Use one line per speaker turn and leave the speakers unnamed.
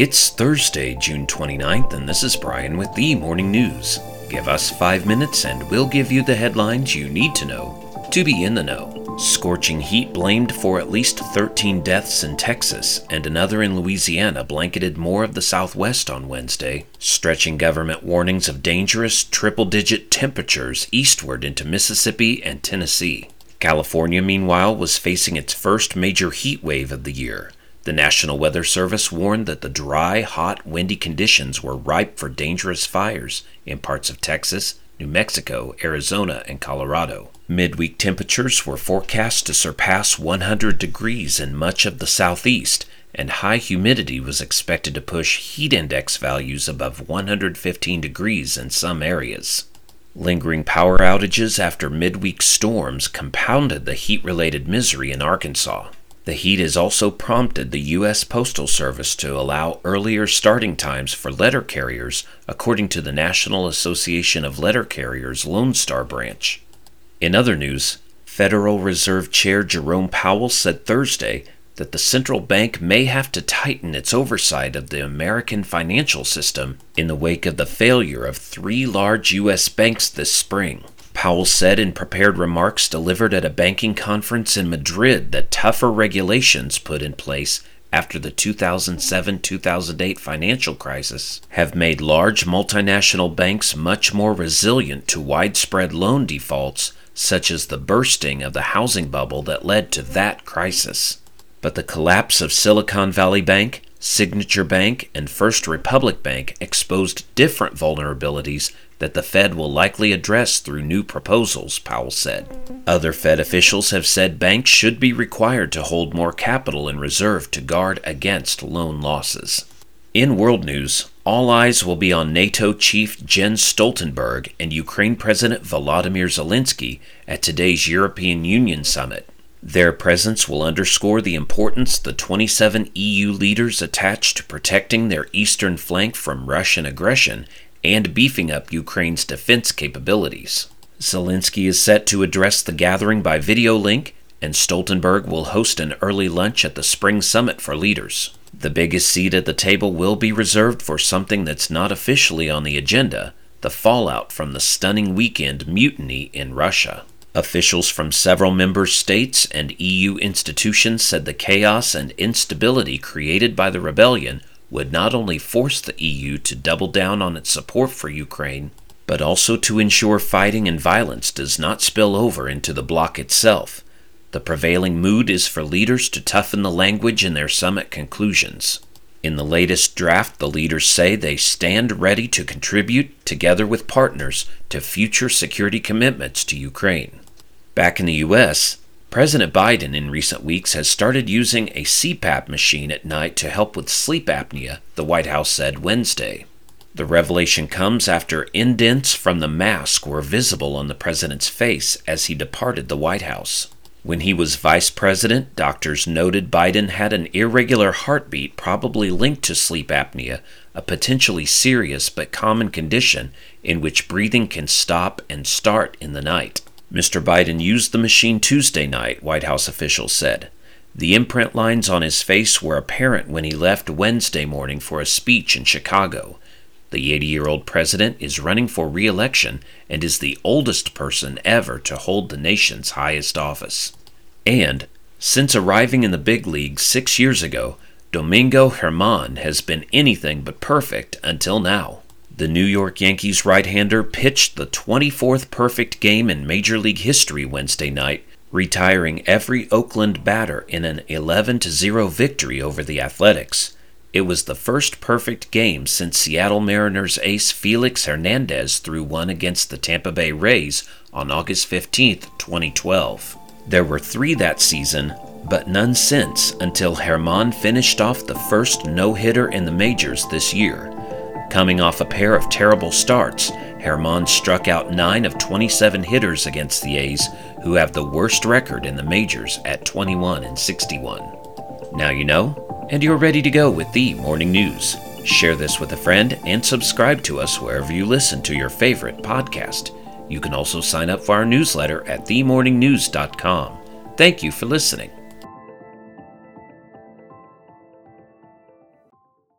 It's Thursday, June 29th, and this is Brian with the Morning News. Give us five minutes and we'll give you the headlines you need to know to be in the know. Scorching heat blamed for at least 13 deaths in Texas, and another in Louisiana blanketed more of the Southwest on Wednesday, stretching government warnings of dangerous triple digit temperatures eastward into Mississippi and Tennessee. California, meanwhile, was facing its first major heat wave of the year the National Weather Service warned that the dry, hot, windy conditions were ripe for dangerous fires in parts of Texas, New Mexico, Arizona, and Colorado. Midweek temperatures were forecast to surpass 100 degrees in much of the southeast, and high humidity was expected to push heat index values above 115 degrees in some areas. Lingering power outages after midweek storms compounded the heat related misery in Arkansas. The heat has also prompted the U.S. Postal Service to allow earlier starting times for letter carriers, according to the National Association of Letter Carriers Lone Star branch. In other news, Federal Reserve Chair Jerome Powell said Thursday that the central bank may have to tighten its oversight of the American financial system in the wake of the failure of three large U.S. banks this spring. Powell said in prepared remarks delivered at a banking conference in Madrid that tougher regulations put in place after the 2007 2008 financial crisis have made large multinational banks much more resilient to widespread loan defaults, such as the bursting of the housing bubble that led to that crisis. But the collapse of Silicon Valley Bank, Signature Bank, and First Republic Bank exposed different vulnerabilities that the Fed will likely address through new proposals, Powell said. Other Fed officials have said banks should be required to hold more capital in reserve to guard against loan losses. In world news, all eyes will be on NATO Chief Jens Stoltenberg and Ukraine President Volodymyr Zelensky at today's European Union summit. Their presence will underscore the importance the 27 EU leaders attach to protecting their eastern flank from Russian aggression and beefing up Ukraine's defense capabilities. Zelensky is set to address the gathering by video link, and Stoltenberg will host an early lunch at the Spring Summit for leaders. The biggest seat at the table will be reserved for something that's not officially on the agenda the fallout from the stunning weekend mutiny in Russia. Officials from several member states and EU institutions said the chaos and instability created by the rebellion would not only force the EU to double down on its support for Ukraine, but also to ensure fighting and violence does not spill over into the bloc itself. The prevailing mood is for leaders to toughen the language in their summit conclusions. In the latest draft, the leaders say they stand ready to contribute, together with partners, to future security commitments to Ukraine. Back in the U.S., President Biden in recent weeks has started using a CPAP machine at night to help with sleep apnea, the White House said Wednesday. The revelation comes after indents from the mask were visible on the president's face as he departed the White House. When he was vice president, doctors noted Biden had an irregular heartbeat, probably linked to sleep apnea, a potentially serious but common condition in which breathing can stop and start in the night. Mr. Biden used the machine Tuesday night, White House officials said. The imprint lines on his face were apparent when he left Wednesday morning for a speech in Chicago. The 80 year old president is running for re election and is the oldest person ever to hold the nation's highest office. And, since arriving in the big leagues six years ago, Domingo Germán has been anything but perfect until now. The New York Yankees right hander pitched the 24th perfect game in Major League history Wednesday night, retiring every Oakland batter in an 11 0 victory over the Athletics. It was the first perfect game since Seattle Mariners ace Felix Hernandez threw one against the Tampa Bay Rays on August 15, 2012. There were three that season, but none since until Germán finished off the first no hitter in the majors this year. Coming off a pair of terrible starts, Germán struck out 9 of 27 hitters against the A's, who have the worst record in the majors at 21 and 61. Now you know, and you're ready to go with the morning news. Share this with a friend and subscribe to us wherever you listen to your favorite podcast. You can also sign up for our newsletter at themorningnews.com. Thank you for listening.